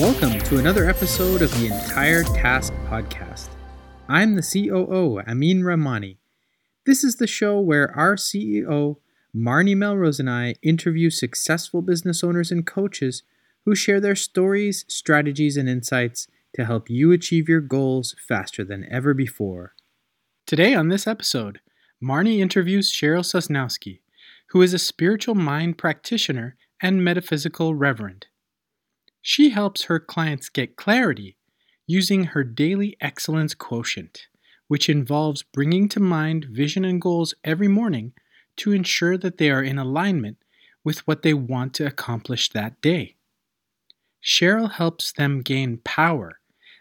Welcome to another episode of the Entire Task Podcast. I'm the COO, Amin Rahmani. This is the show where our CEO, Marnie Melrose, and I interview successful business owners and coaches who share their stories, strategies, and insights to help you achieve your goals faster than ever before. Today on this episode, Marnie interviews Cheryl Sosnowski, who is a spiritual mind practitioner and metaphysical reverend. She helps her clients get clarity using her daily excellence quotient, which involves bringing to mind vision and goals every morning to ensure that they are in alignment with what they want to accomplish that day. Cheryl helps them gain power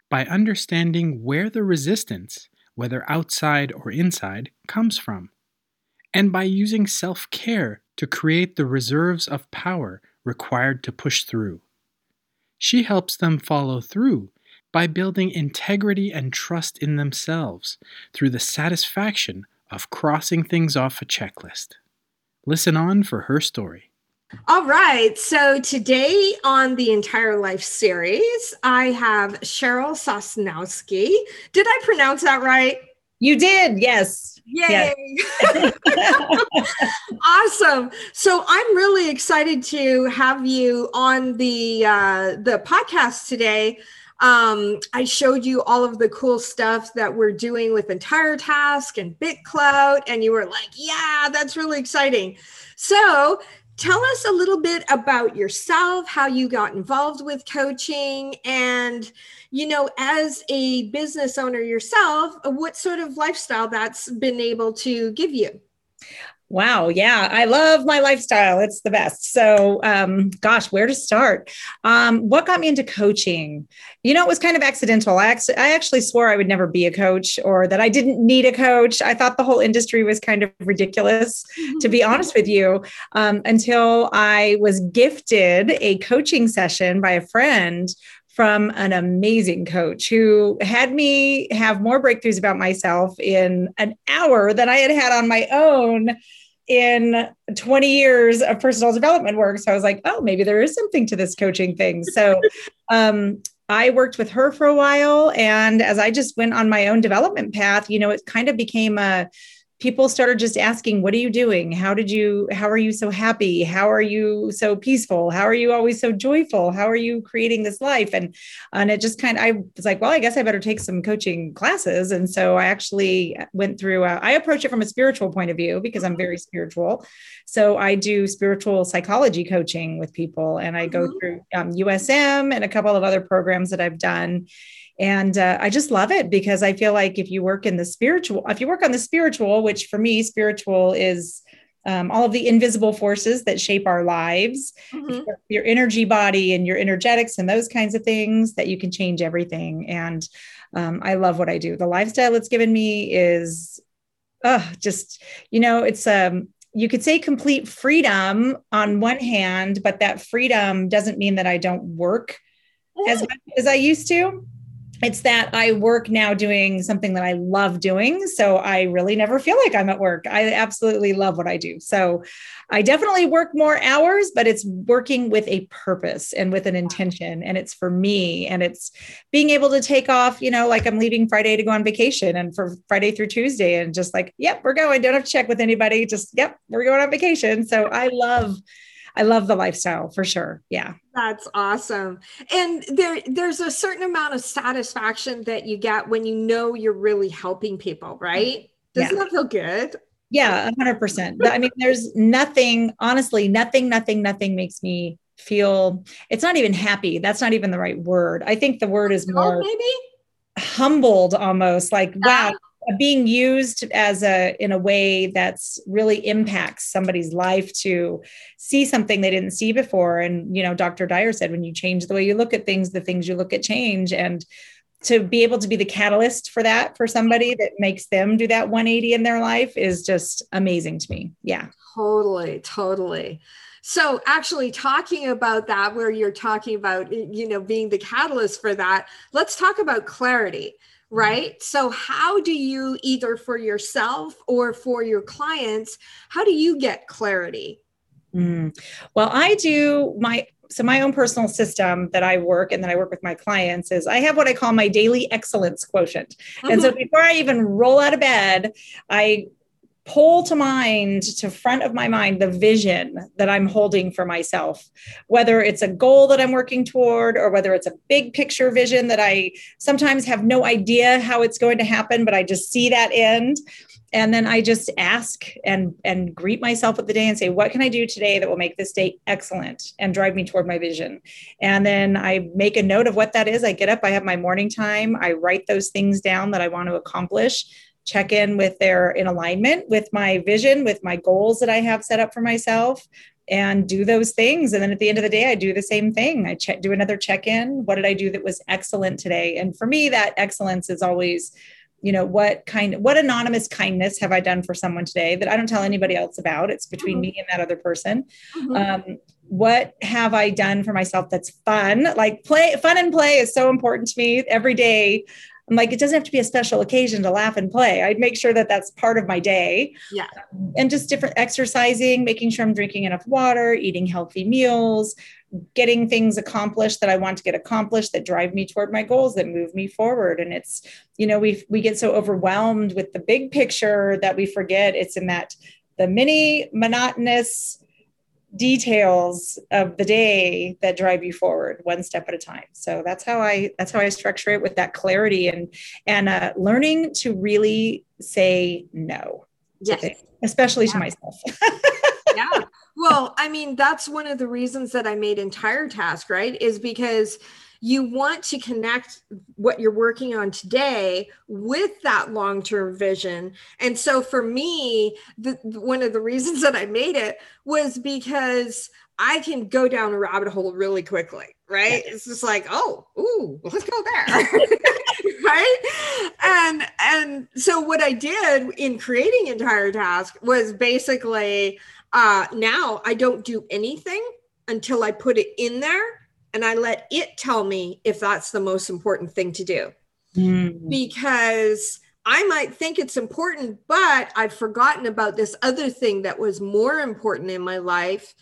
by understanding where the resistance, whether outside or inside, comes from, and by using self care to create the reserves of power required to push through. She helps them follow through by building integrity and trust in themselves through the satisfaction of crossing things off a checklist. Listen on for her story. All right. So today on the entire life series, I have Cheryl Sosnowski. Did I pronounce that right? You did, yes. Yay. Yes. awesome. So I'm really excited to have you on the uh, the podcast today. Um, I showed you all of the cool stuff that we're doing with Entire Task and BitClout, and you were like, yeah, that's really exciting. So tell us a little bit about yourself, how you got involved with coaching, and you know, as a business owner yourself, what sort of lifestyle that's been able to give you. Wow. Yeah. I love my lifestyle. It's the best. So, um, gosh, where to start? Um, what got me into coaching? You know, it was kind of accidental. I, ac- I actually swore I would never be a coach or that I didn't need a coach. I thought the whole industry was kind of ridiculous, to be honest with you, um, until I was gifted a coaching session by a friend from an amazing coach who had me have more breakthroughs about myself in an hour than I had had on my own in 20 years of personal development work. So I was like, oh, maybe there is something to this coaching thing. So um, I worked with her for a while. And as I just went on my own development path, you know, it kind of became a people started just asking what are you doing? How did you how are you so happy? How are you so peaceful? How are you always so joyful? How are you creating this life? And and it just kind of i was like well i guess i better take some coaching classes. And so i actually went through a, I approach it from a spiritual point of view because i'm very spiritual. So i do spiritual psychology coaching with people and i go mm-hmm. through um, usm and a couple of other programs that i've done and uh, i just love it because i feel like if you work in the spiritual if you work on the spiritual which for me spiritual is um, all of the invisible forces that shape our lives mm-hmm. your energy body and your energetics and those kinds of things that you can change everything. And um, i love what i do. The lifestyle it's given me is uh, just you know it's um you could say complete freedom on one hand but that freedom doesn't mean that i don't work as much as i used to it's that I work now doing something that I love doing. So I really never feel like I'm at work. I absolutely love what I do. So I definitely work more hours, but it's working with a purpose and with an intention. And it's for me. And it's being able to take off, you know, like I'm leaving Friday to go on vacation and for Friday through Tuesday and just like, yep, we're going. Don't have to check with anybody. Just, yep, we're going on vacation. So I love I love the lifestyle for sure. Yeah. That's awesome. And there there's a certain amount of satisfaction that you get when you know you're really helping people, right? Mm-hmm. Doesn't yeah. that feel good? Yeah, 100%. I mean, there's nothing, honestly, nothing, nothing, nothing makes me feel it's not even happy. That's not even the right word. I think the word is more oh, maybe humbled almost like, wow, being used as a in a way that's really impacts somebody's life to see something they didn't see before. And you know dr dyer said when you change the way you look at things the things you look at change. And to be able to be the catalyst for that for somebody that makes them do that 180 in their life is just amazing to me. Yeah. Totally totally. So actually talking about that where you're talking about you know being the catalyst for that let's talk about clarity right? So, how do you either for yourself or for your clients, how do you get clarity? Mm. Well, I do my so my own personal system that I work and that I work with my clients is I have what I call my daily excellence quotient. Mm-hmm. And so mm-hmm. before I even roll out of bed, I pull to mind to front of my mind the vision that i'm holding for myself. Whether it's a goal that i'm working toward or whether it's a big picture vision that i sometimes have no idea how it's going to happen but i just see that end. And then i just ask and and greet myself at the day and say what can i do today that will make this day excellent and drive me toward my vision? And then i make a note of what that is. I get up i have my morning time i write those things down that i want to accomplish check in with their in alignment with my vision, with my goals that I have set up for myself and do those things. And then at the end of the day, I do the same thing. I check, do another check in. What did I do that was excellent today? And for me, that excellence is always, you know, what kind, what anonymous kindness have I done for someone today that I don't tell anybody else about? It's between mm-hmm. me and that other person. Mm-hmm. Um, what have I done for myself that's fun? Like play, fun and play is so important to me every day. I'm like, it doesn't have to be a special occasion to laugh and play. I'd make sure that that's part of my day. Yeah. And just different exercising, making sure I'm drinking enough water, eating healthy meals, getting things accomplished that I want to get accomplished that drive me toward my goals that move me forward. And it's, you know, we we get so overwhelmed with the big picture that we forget it's in that the mini monotonous details of the day that drive you forward one step at a time. So that's how i that's how i structure it with that clarity and and uh, learning to really say no yes. especially yeah. to myself. Yeah. Well i mean that's one of the reasons that i made entire task right is because you want to connect what you're working on today with that long-term vision. And so for me the, one of the reasons that i made it was because i can go down a rabbit hole really quickly right? It's just like oh ooh let's go there. Right? And and so what i did in creating entire task was basically uh now i don't do anything until i put it in there and I let it tell me if that's the most important thing to do. Mm. Because I might think it's important, but I've forgotten about this other thing that was more important in my life.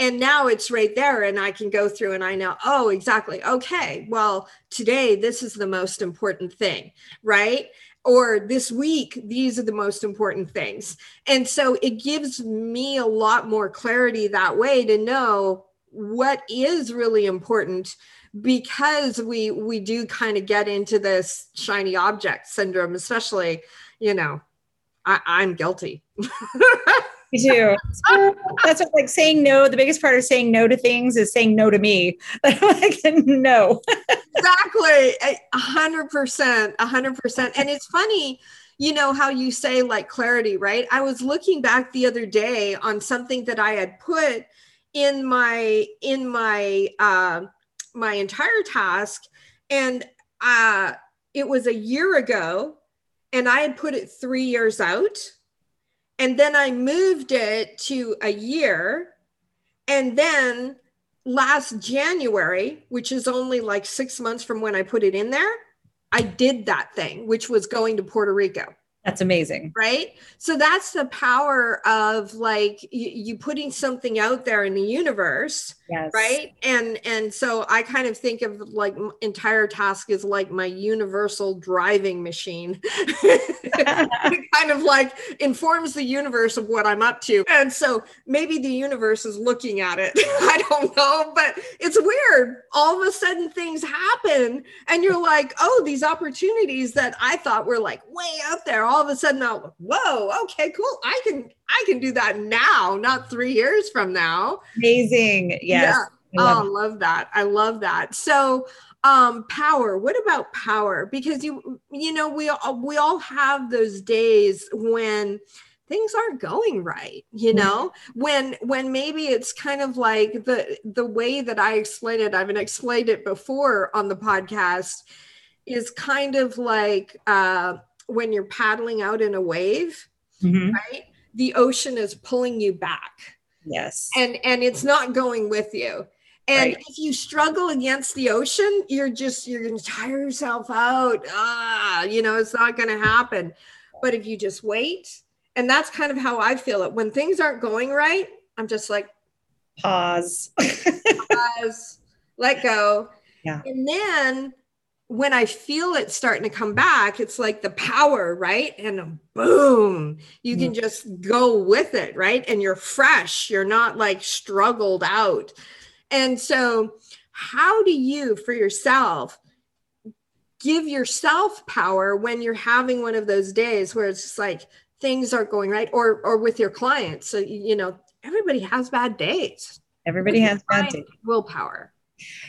And now it's right there, and I can go through and I know, oh, exactly. Okay, well, today this is the most important thing, right? Or this week, these are the most important things. And so it gives me a lot more clarity that way to know what is really important because we we do kind of get into this shiny object syndrome especially you know I, i'm guilty. Me too that's what, like saying no the biggest part of saying no to things is saying no to me. Like no. Exactly. A hundred percent a hundred percent. And it's funny you know how you say like clarity right? I was looking back the other day on something that i had put in my in my uh, my entire task. And uh, it was a year ago and i had put it three years out. And then i moved it to a year. And then last january which is only like six months from when i put it in there i did that thing which was going to puerto rico that's amazing. Right. So that's the power of like you, you, putting something out there in the universe. Yes. Right. And and so I kind of think of like entire task is like my universal driving machine. kind of like informs the universe of what I'm up to. And so maybe the universe is looking at it. I don't know, but it's weird. All of a sudden things happen and you're like, oh, these opportunities that I thought were like way out there all all of a sudden I'll, whoa, okay, cool. I can I can do that now, not three years from now. Amazing. Yes. Yeah. I love, oh, love that. I love that. So um power what about power because you you know we all we all have those days when things aren't going right you mm-hmm. know mm-hmm. when when maybe it's kind of like the the way that i explain it i've explained it before on the podcast is kind of like uh when you're paddling out in a wave, mm-hmm. right? The ocean is pulling you back. Yes. And and it's not going with you. And right. if you struggle against the ocean, you're just you're going to tire yourself out. Ah, you know, it's not going to happen. But if you just wait, and that's kind of how I feel it when things aren't going right, I'm just like Pause. Pause. Let go. Yeah. And then when I feel it starting to come back, it's like the power, right? And boom, you can Mm-hmm. just go with it, right? And you're fresh. You're not like struggled out. And so, how do you, for yourself, give yourself power when you're having one of those days where it's just like things aren't going right, or or with your clients? So you know, everybody has bad days. Everybody has bad days. willpower.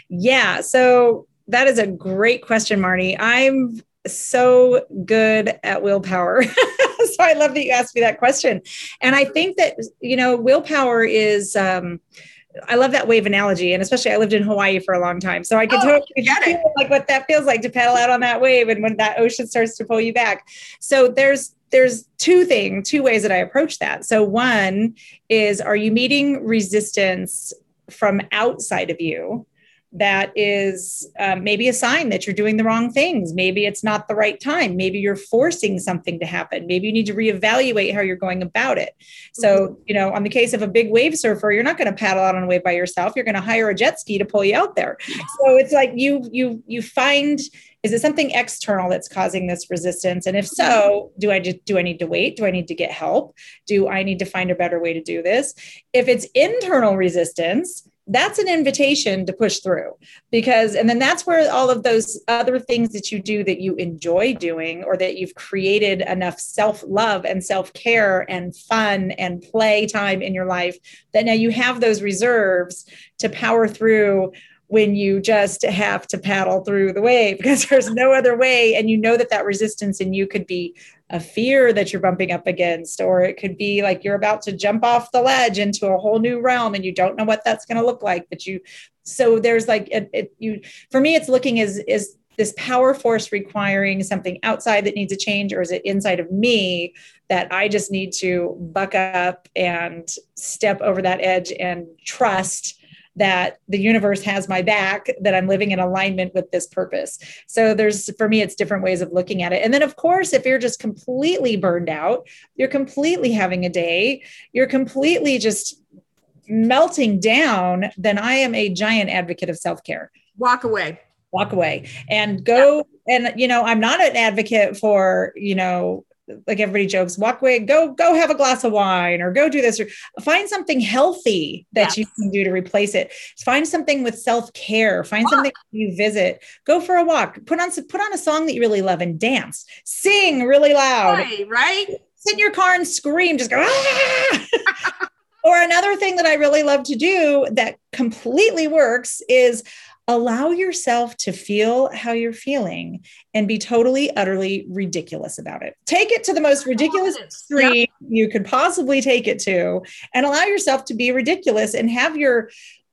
Yeah. So that is a great question, Marnie. I'm so good at willpower. so I love that you asked me that question. And I think that, you know, willpower is, um, I love that wave analogy. And especially I lived in Hawaii for a long time. So I can Oh, totally get it. like what that feels like to paddle out on that wave and when that ocean starts to pull you back. So there's, there's two things, two ways that I approach that. So one is, are you meeting resistance from outside of you? That is um, maybe a sign that you're doing the wrong things. Maybe it's not the right time. Maybe you're forcing something to happen. Maybe you need to reevaluate how you're going about it. So, you know, on the case of a big wave surfer, you're not going to paddle out on a wave by yourself. You're going to hire a jet ski to pull you out there. So it's like you you you find is it something external that's causing this resistance and if so do i just do i need to wait do i need to get help do i need to find a better way to do this if it's internal resistance that's an invitation to push through because and then that's where all of those other things that you do that you enjoy doing or that you've created enough self-love and self-care and fun and play time in your life that now you have those reserves to power through when you just have to paddle through the wave because there's no other way and you know that that resistance in you could be a fear that you're bumping up against or it could be like you're about to jump off the ledge into a whole new realm and you don't know what that's going to look like but you so there's like it, it you for me it's looking as is this power force requiring something outside that needs a change or is it inside of me that i just need to buck up and step over that edge and trust that the universe has my back that i'm living in alignment with this purpose. So there's for me it's different ways of looking at it. And then of course if you're just completely burned out you're completely having a day you're completely just melting down then i am a giant advocate of self-care. Walk away. walk away and go and you know i'm not an advocate for you know like everybody jokes walk away go go have a glass of wine or go do this or find something healthy that you can do to replace it. Find something with self-care. Find something you visit. Go for a walk. Put on put on a song that you really love and dance. Sing really loud. Right, right? sit in your car and scream, just go, ah! or another thing that I really love to do that completely works is allow yourself to feel how you're feeling and be totally, utterly ridiculous about it. Take it to the most ridiculous extreme you could possibly take it to and allow yourself to be ridiculous and have your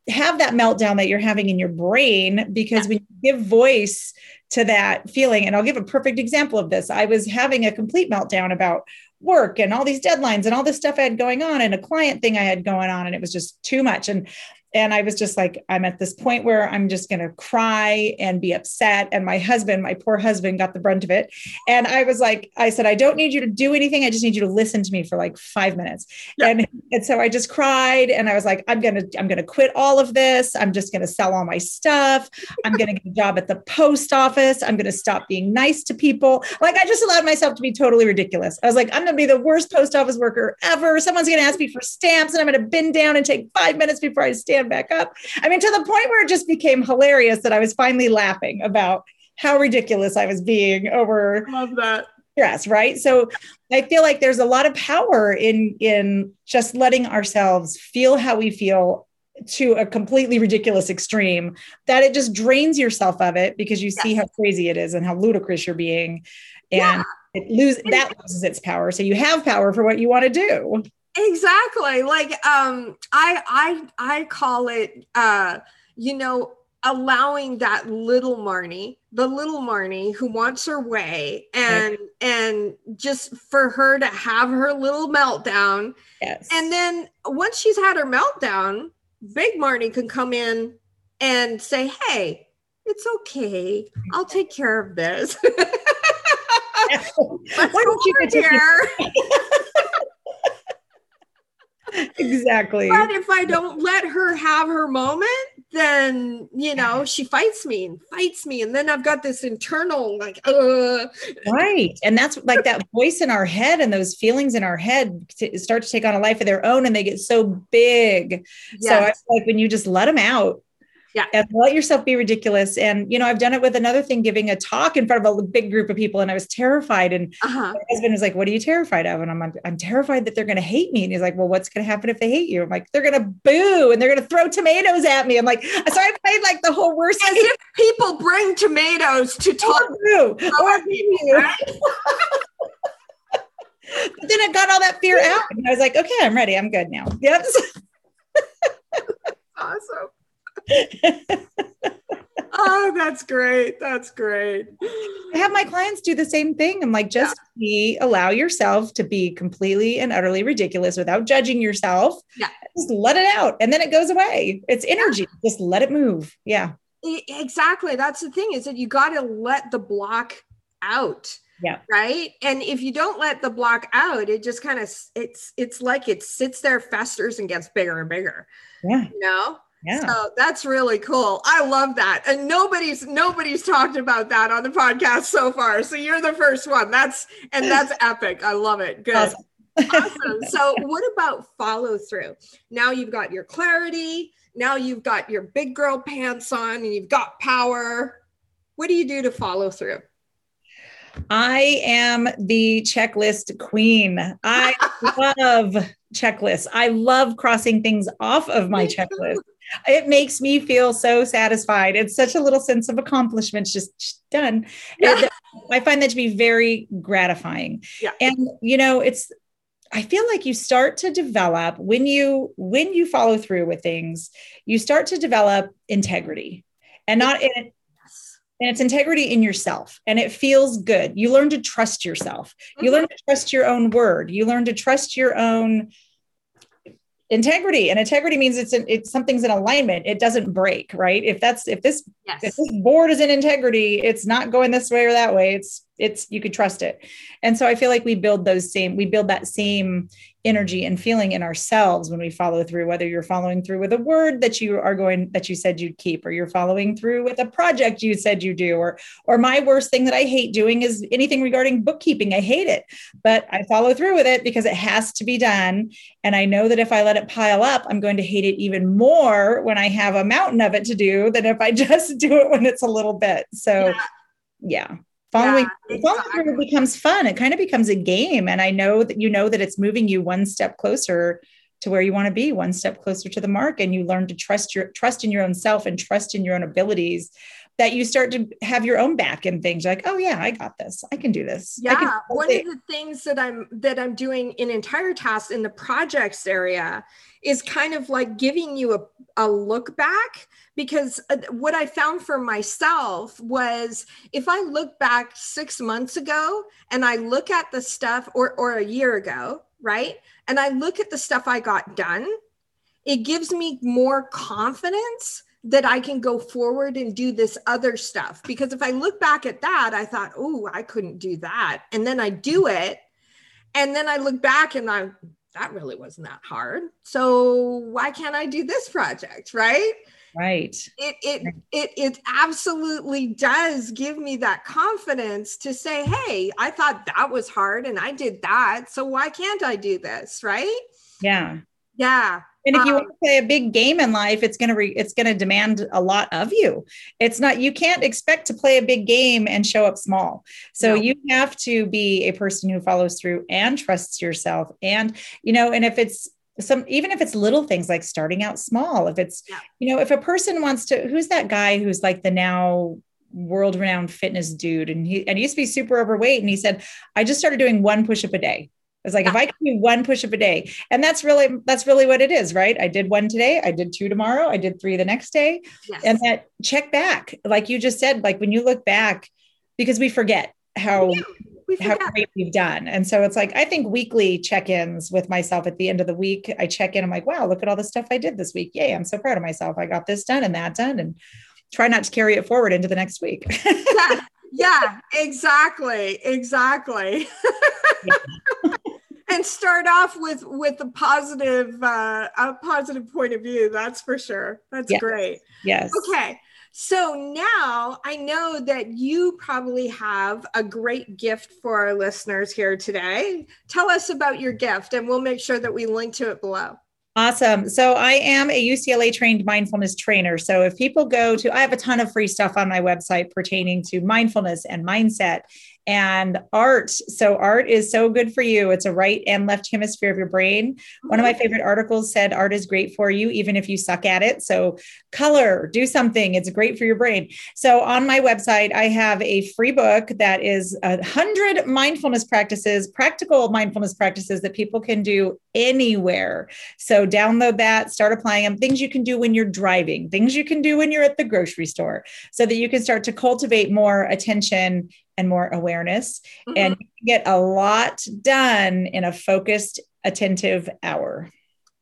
have that meltdown that you're having in your brain because when you give voice to that feeling and I'll give a perfect example of this. I was having a complete meltdown about work and all these deadlines and all this stuff I had going on and a client thing I had going on and it was just too much and and I was just like I'm at this point where I'm just going to cry and be upset and my husband my poor husband got the brunt of it and I was like I said I don't need you to do anything I just need you to listen to me for like 5 minutes Yeah. and and so I just cried and I was like I'm going to I'm going to quit all of this I'm just going to sell all my stuff I'm going to get a job at the post office. I'm going to stop being nice to people. Like, I just allowed myself to be totally ridiculous. I was like, I'm going to be the worst post office worker ever. Someone's going to ask me for stamps and I'm going to bend down and take five minutes before I stand back up. I mean, to the point where it just became hilarious that I was finally laughing about how ridiculous I was being over Love that. stress right so i feel like there's a lot of power in in just letting ourselves feel how we feel to a completely ridiculous extreme that it just drains yourself of it because you see how crazy it is and how ludicrous you're being and Yeah. it lose that loses its power so you have power for what you want to do Exactly. Like um I I I call it uh you know allowing that little Marnie, the little Marnie who wants her way and and just for her to have her little meltdown yes and then once she's had her meltdown, big Marnie can come in and say, "Hey, it's okay. I'll take care of this." Why don't you take here. exactly. But if I don't let her have her moment, then you know she fights me and fights me, and then I've got this internal like, uh. right, and that's like that voice in our head and those feelings in our head start to take on a life of their own, and they get so big. Yes. So it's like when you just let them out yeah. And let yourself be ridiculous. And, you know, I've done it with another thing, giving a talk in front of a big group of people. And I was terrified. And uh-huh. my husband was like, What are you terrified of? And I'm, I'm terrified that they're going to hate me. And he's like, Well, what's going to happen if they hate you? I'm like, They're going to boo and they're going to throw tomatoes at me. I'm like, So I played like the whole worst. As if people bring tomatoes to talk to. Or you. but then I got all that fear out. And I was like, Okay, I'm ready. I'm good now. Yep. awesome oh, that's great. That's great. I have my clients do the same thing. I'm like, just yeah. be, allow yourself to be completely and utterly ridiculous without judging yourself. Yeah. Just let it out and then it goes away. It's energy. Yeah. Just let it move. Yeah. Exactly. That's the thing is that you got to let the block out. Yeah. Right. And if you don't let the block out, it just kind of it's it's like it sits there, festers, and gets bigger and bigger. Yeah. You know? Yeah. So that's really cool. I love that. And nobody's nobody's talked about that on the podcast so far. So you're the first one. That's and that's epic. I love it. Good. Awesome. awesome. So what about follow through? Now you've got your clarity, now you've got your big girl pants on and you've got power. What do you do to follow through? I am the checklist queen. I love checklists. I love crossing things off of my checklist it makes me feel so satisfied. It's such a little sense of accomplishment, just done. Yeah. I find that to be very gratifying. Yeah. And you know, it's I feel like you start to develop when you when you follow through with things, you start to develop integrity. And not in and it's integrity in yourself and it feels good. You learn to trust yourself. You mm-hmm. learn to trust your own word. You learn to trust your own integrity and integrity means it's in, it's something's in alignment. It doesn't break right? If that's if this yes. if this board is in integrity it's not going this way or that way. It's it's you could trust it. And so i feel like we build those same we build that same energy and feeling in ourselves when we follow through whether you're following through with a word that you are going that you said you'd keep or you're following through with a project you said you do or or my worst thing that i hate doing is anything regarding bookkeeping. I hate it but i follow through with it because it has to be done. And i know that if i let it pile up i'm going to hate it even more when i have a mountain of it to do than if i just do it when it's a little bit. So yeah, yeah following yeah, exactly. following through becomes fun. It kind of becomes a game and i know that you know that it's moving you one step closer to where you want to be one step closer to the mark and you learn to trust your trust in your own self and trust in your own abilities that you start to have your own back and things like oh yeah i got this. I can do this. Yeah one of the things that i'm that i'm doing in entire tasks in the projects area is kind of like giving you a, a look back because uh, what I found for myself was if I look back six months ago and I look at the stuff or, or a year ago, right? And I look at the stuff I got done, it gives me more confidence that I can go forward and do this other stuff. Because if I look back at that, I thought, oh, I couldn't do that. And then I do it. And then I look back and I'm, that really wasn't that hard. So why can't I do this project? Right. Right. It it it it absolutely does give me that confidence to say, hey, I thought that was hard and I did that. So why can't I do this? Right. Yeah. Yeah. And if you um, want to play a big game in life, it's going to re- it's going to demand a lot of you. It's not you can't expect to play a big game and show up small. So no. you have to be a person who follows through and trusts yourself. And you know, and if it's some even if it's little things like starting out small, if it's yeah. you know, if a person wants to, who's that guy who's like the now world renowned fitness dude and he and he used to be super overweight and he said i just started doing one push up a day was like, yeah. if I can do one push up a day, and that's really that's really what it is, right? I did one today, I did two tomorrow, I did three the next day, yes. and that check back, like you just said, like when you look back, because we forget how. We how great we've done. And so it's like, I think weekly check ins with myself at the end of the week, I check in. I'm like, wow, look at all the stuff I did this week. Yay, I'm so proud of myself. I got this done and that done. And try not to carry it forward into the next week. yeah, yeah, exactly. Exactly. And start off with with a positive uh, a positive point of view. That's for sure. That's Yes. great. Yes. Okay. So now I know that you probably have a great gift for our listeners here today. Tell us about your gift and we'll make sure that we link to it below. Awesome. So I am a UCLA trained mindfulness trainer. So if people go to, I have a ton of free stuff on my website pertaining to mindfulness and mindset and art. So art is so good for you. It's a right and left hemisphere of your brain. One of my mm-hmm. favorite articles said art is great for you, even if you suck at it. So color, do something. It's great for your brain. So on my website, I have a free book that is a hundred mindfulness practices, practical mindfulness practices that people can do anywhere. So download that, start applying them, things you can do when you're driving, things you can do when you're at the grocery store, so that you can start to cultivate more attention and more awareness. Mhm. And you can get a lot done in a focused, attentive hour.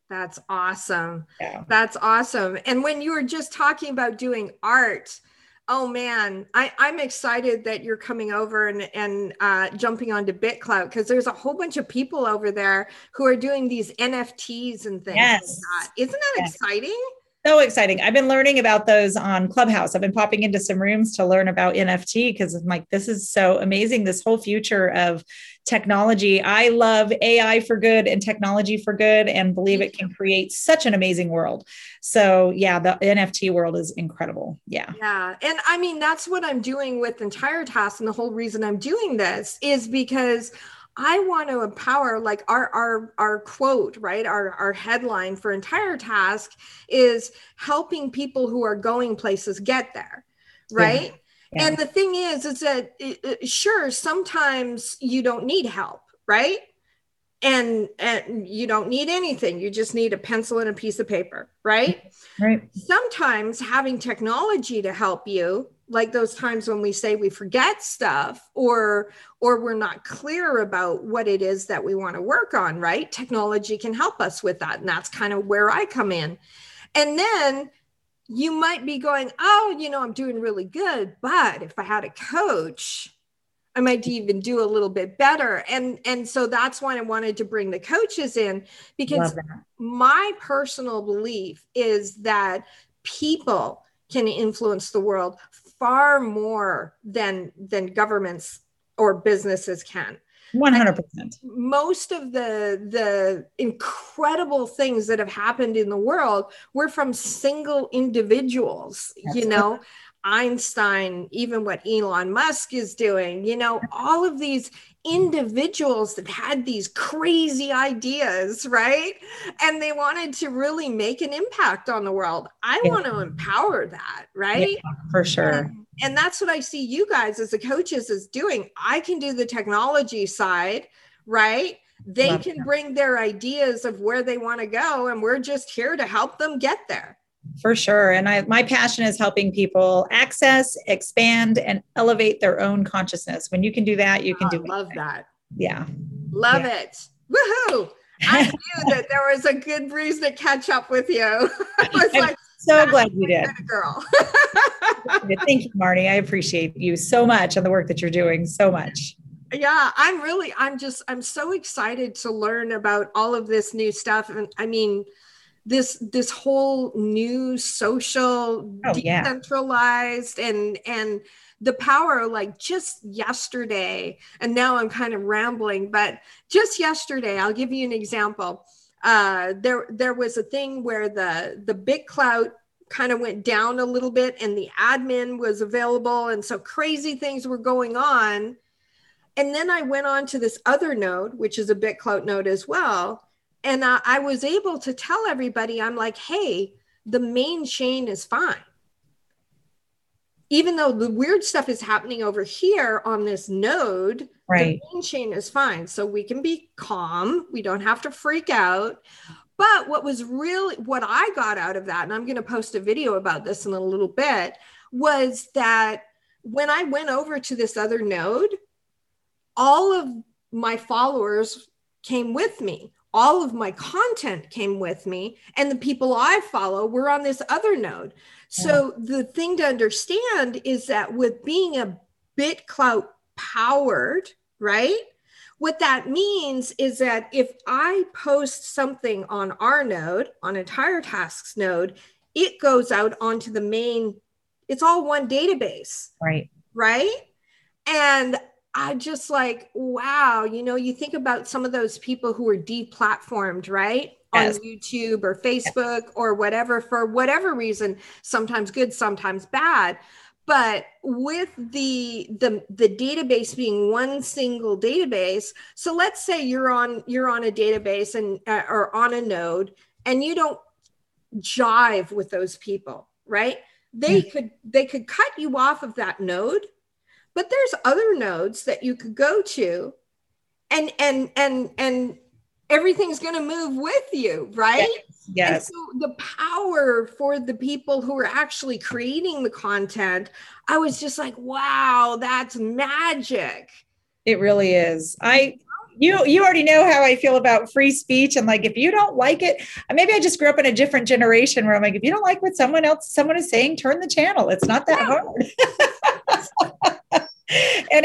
that's awesome. Yeah. That's awesome. And when you were just talking about doing art, oh man, I, I'm excited that you're coming over and, and uh, jumping onto BitClout because there's a whole bunch of people over there who are doing these NFTs and things Yes. like that. Isn't that Yes. exciting? So exciting. I've been learning about those on Clubhouse. I've been popping into some rooms to learn about NFT because I'm like, this is so amazing. This whole future of technology. I love AI for good and technology for good and believe it can create such an amazing world. So, yeah, the NFT world is incredible. Yeah. Yeah. And I mean, that's what I'm doing with Entire Task. And the whole reason I'm doing this is because I want to empower like our our our quote, right? Our our headline for Entire Task is helping people who are going places get there. Right. Yeah. And the thing is, is that it- it- sure, sometimes you don't need help, right? And and you don't need anything. You just need a pencil and a piece of paper, right? Right. sometimes having technology to help you like those times when we say we forget stuff or or we're not clear about what it is that we want to work on right? Technology can help us with that and that's kind of where i come in. And then you might be going oh you know i'm doing really good but if i had a coach i might even do a little bit better. And and so that's why i wanted to bring the coaches in because my personal belief is that people can influence the world far more than than governments or businesses can 100%. most of the the incredible things that have happened in the world were from single individuals you Absolutely. know einstein even what elon musk is doing you know all of these individuals that had these crazy ideas right and they wanted to really make an impact on the world i Yeah. want to empower that right Yeah, for sure. and, and that's what I see you guys as the coaches is doing. I can do the technology side, right? They Love can that. bring their ideas of where they want to go, and we're just here to help them get there. For sure. And I, my passion is helping people access, expand, and elevate their own consciousness. When you can do that, you can ah, I do love anything. that. Yeah. Love Yeah. it. Woohoo. I knew that there was a good breeze to catch up with you. I was I'm like, so glad you did. Girl. Thank you, Marnie. I appreciate you so much and the work that you're doing so much. yeah i'm really i'm just i'm so excited to learn about all of this new stuff and i mean this this whole new social Oh, yeah. decentralized and and the power like just yesterday and now i'm kind of rambling but just yesterday i'll give you an example uh there there was a thing where the the BitClout kind of went down a little bit and the admin was available and so crazy things were going on and then I went on to this other node, which is a BitClout node as well. And uh, I was able to tell everybody, I'm like, hey, the main chain is fine. Even though the weird stuff is happening over here on this node, Right. the main chain is fine. So we can be calm. We don't have to freak out. But what was really what I got out of that, and I'm going to post a video about this in a little bit, was that when I went over to this other node, all of my followers came with me. All of my content came with me, and the people I follow were on this other node. So, the thing to understand is that with being a BitClout powered, right? what that means is that if I post something on our node, on entire tasks node, it goes out onto the main, it's all one database. Right. Right. And I just like, wow, you know, you think about some of those people who are deplatformed, right? Yes. On YouTube or Facebook yes. or whatever, for whatever reason, sometimes good, sometimes bad but with the the the database being one single database so let's say you're on you're on a database and uh, or on a node and you don't jive with those people right they mm. could they could cut you off of that node but there's other nodes that you could go to and and and and everything's going to move with you right? Yes, yes. so the power for the people who are actually creating the content i was just like wow that's magic. It really is. I you you already know how I feel about free speech. And like if you don't like it maybe I just grew up in a different generation where I'm like if you don't like what someone else someone is saying turn the channel. It's not that hard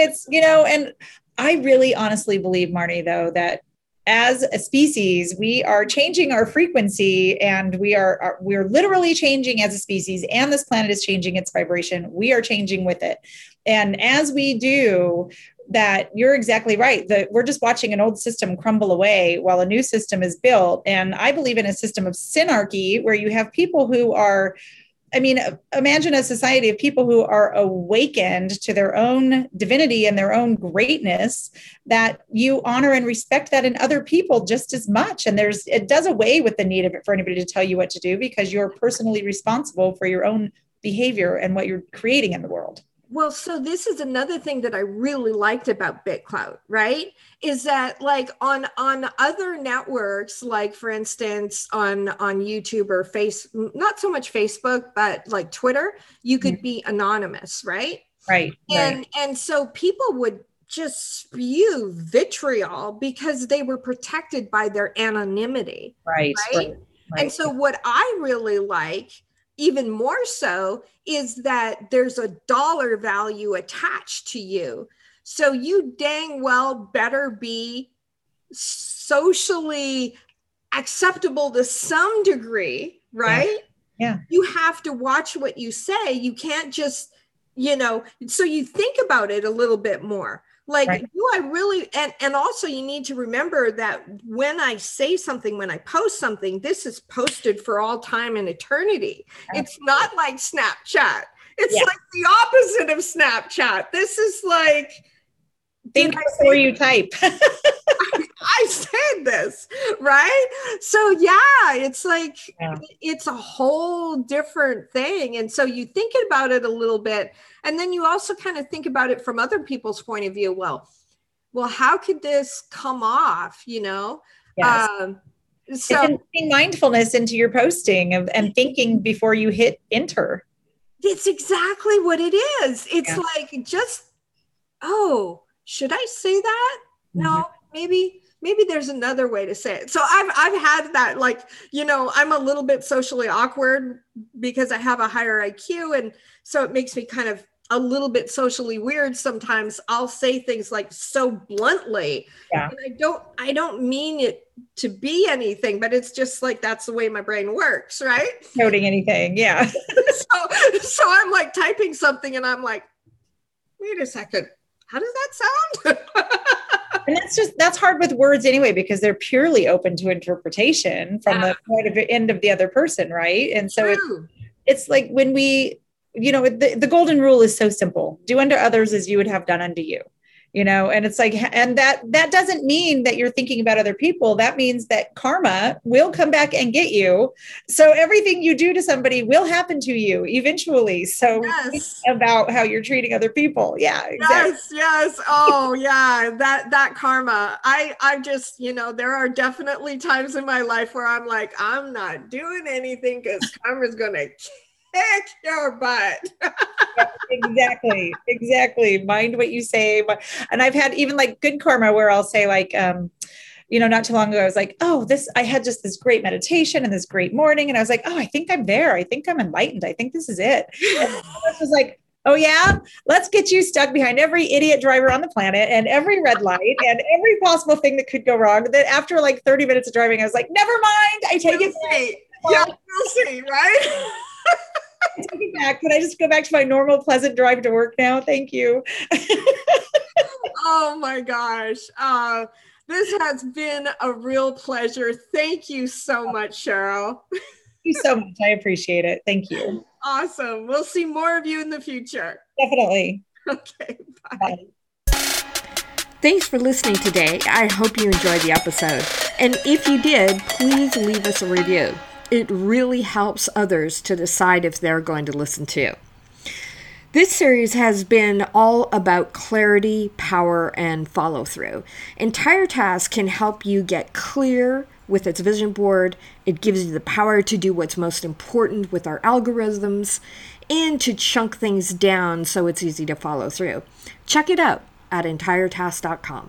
and it's you know and I really honestly believe Marnie though that as a species we are changing our frequency and we are, are we're literally changing as a species and this planet is changing its vibration. We are changing with it. And as we do that you're exactly right. That we're just watching an old system crumble away while a new system is built. And i believe in a system of synarchy where you have people who are I mean, imagine a society of people who are awakened to their own divinity and their own greatness that you honor and respect that in other people just as much. And there's, it does away with the need of it for anybody to tell you what to do because you're personally responsible for your own behavior and what you're creating in the world. Well, so this is another thing that I really liked about BitClout, right? Is that like on on other networks, like for instance on on YouTube or Face, not so much Facebook, but like Twitter, you could mm-hmm. be anonymous, right? Right. And right. and so people would just spew vitriol because they were protected by their anonymity. Right. Right. right. And so what I really like even more so is that there's a dollar value attached to you. So you dang well better be socially acceptable to some degree, right? Yeah. yeah. You have to watch what you say. You can't just, you know, so you think about it a little bit more like right. do i really and and also you need to remember that when i say something when i post something this is posted for all time and eternity Absolutely. it's not like snapchat it's yeah. like the opposite of snapchat this is like think before you type. I, I, said this right? So yeah it's like yeah. it's a whole different thing. And so you think about it a little bit and then you also kind of think about it from other people's point of view. Well well how could this come off you know? Yes. Um, so mindfulness into your posting of, and thinking before you hit enter. It's exactly what it is. It's yeah. like just oh should i say that? No maybe maybe there's another way to say it. So I've I've had that like, you know, I'm a little bit socially awkward because I have a higher IQ and so it makes me kind of a little bit socially weird sometimes. I'll say things like so bluntly. Yeah. and i don't i don't mean it to be anything but it's just like that's the way my brain works right? Noting anything yeah. So so i'm like typing something and i'm like wait a second how does that sound? And that's just that's hard with words anyway because they're purely open to interpretation from yeah. the point of end of the other person right? And so it's, it's like when we you know the, the golden rule is so simple. Do unto others as you would have done unto you you know and it's like and that that doesn't mean that you're thinking about other people. That means that karma will come back and get you. So everything you do to somebody will happen to you eventually. So yes. about how you're treating other people. Yeah exactly. yes yes. Oh yeah that that karma. I i just you know there are definitely times in my life where i'm like i'm not doing anything because karma's gonna kick your butt. exactly. Exactly. Mind what you say. And I've had even like good karma where I'll say, like, um, you know, not too long ago, I was like, oh, this, I had just this great meditation and this great morning. And I was like, oh, I think I'm there. I think I'm enlightened. I think this is it. And I was like, Oh, yeah? Let's get you stuck behind every idiot driver on the planet and every red light and every possible thing that could go wrong. That after like 30 minutes of driving, I was like, never mind. I take we'll it see. Yeah, we'll see, right? I take it back. Can I just go back to my normal, pleasant drive to work now? Thank you. oh my gosh. Uh, this has been a real pleasure. Thank you so much, Cheryl. Thank you so much. I appreciate it. Thank you. Awesome. We'll see more of you in the future. Definitely. Okay. Bye. Bye. Thanks for listening today. I hope you enjoyed the episode. And if you did, please leave us a review. It really helps others to decide if they're going to listen to. you. This series has been all about clarity, power, and follow through. Entire Task can help you get clear with its vision board. It gives you the power to do what's most important with our algorithms and to chunk things down so it's easy to follow through. Check it out at entiretask.com.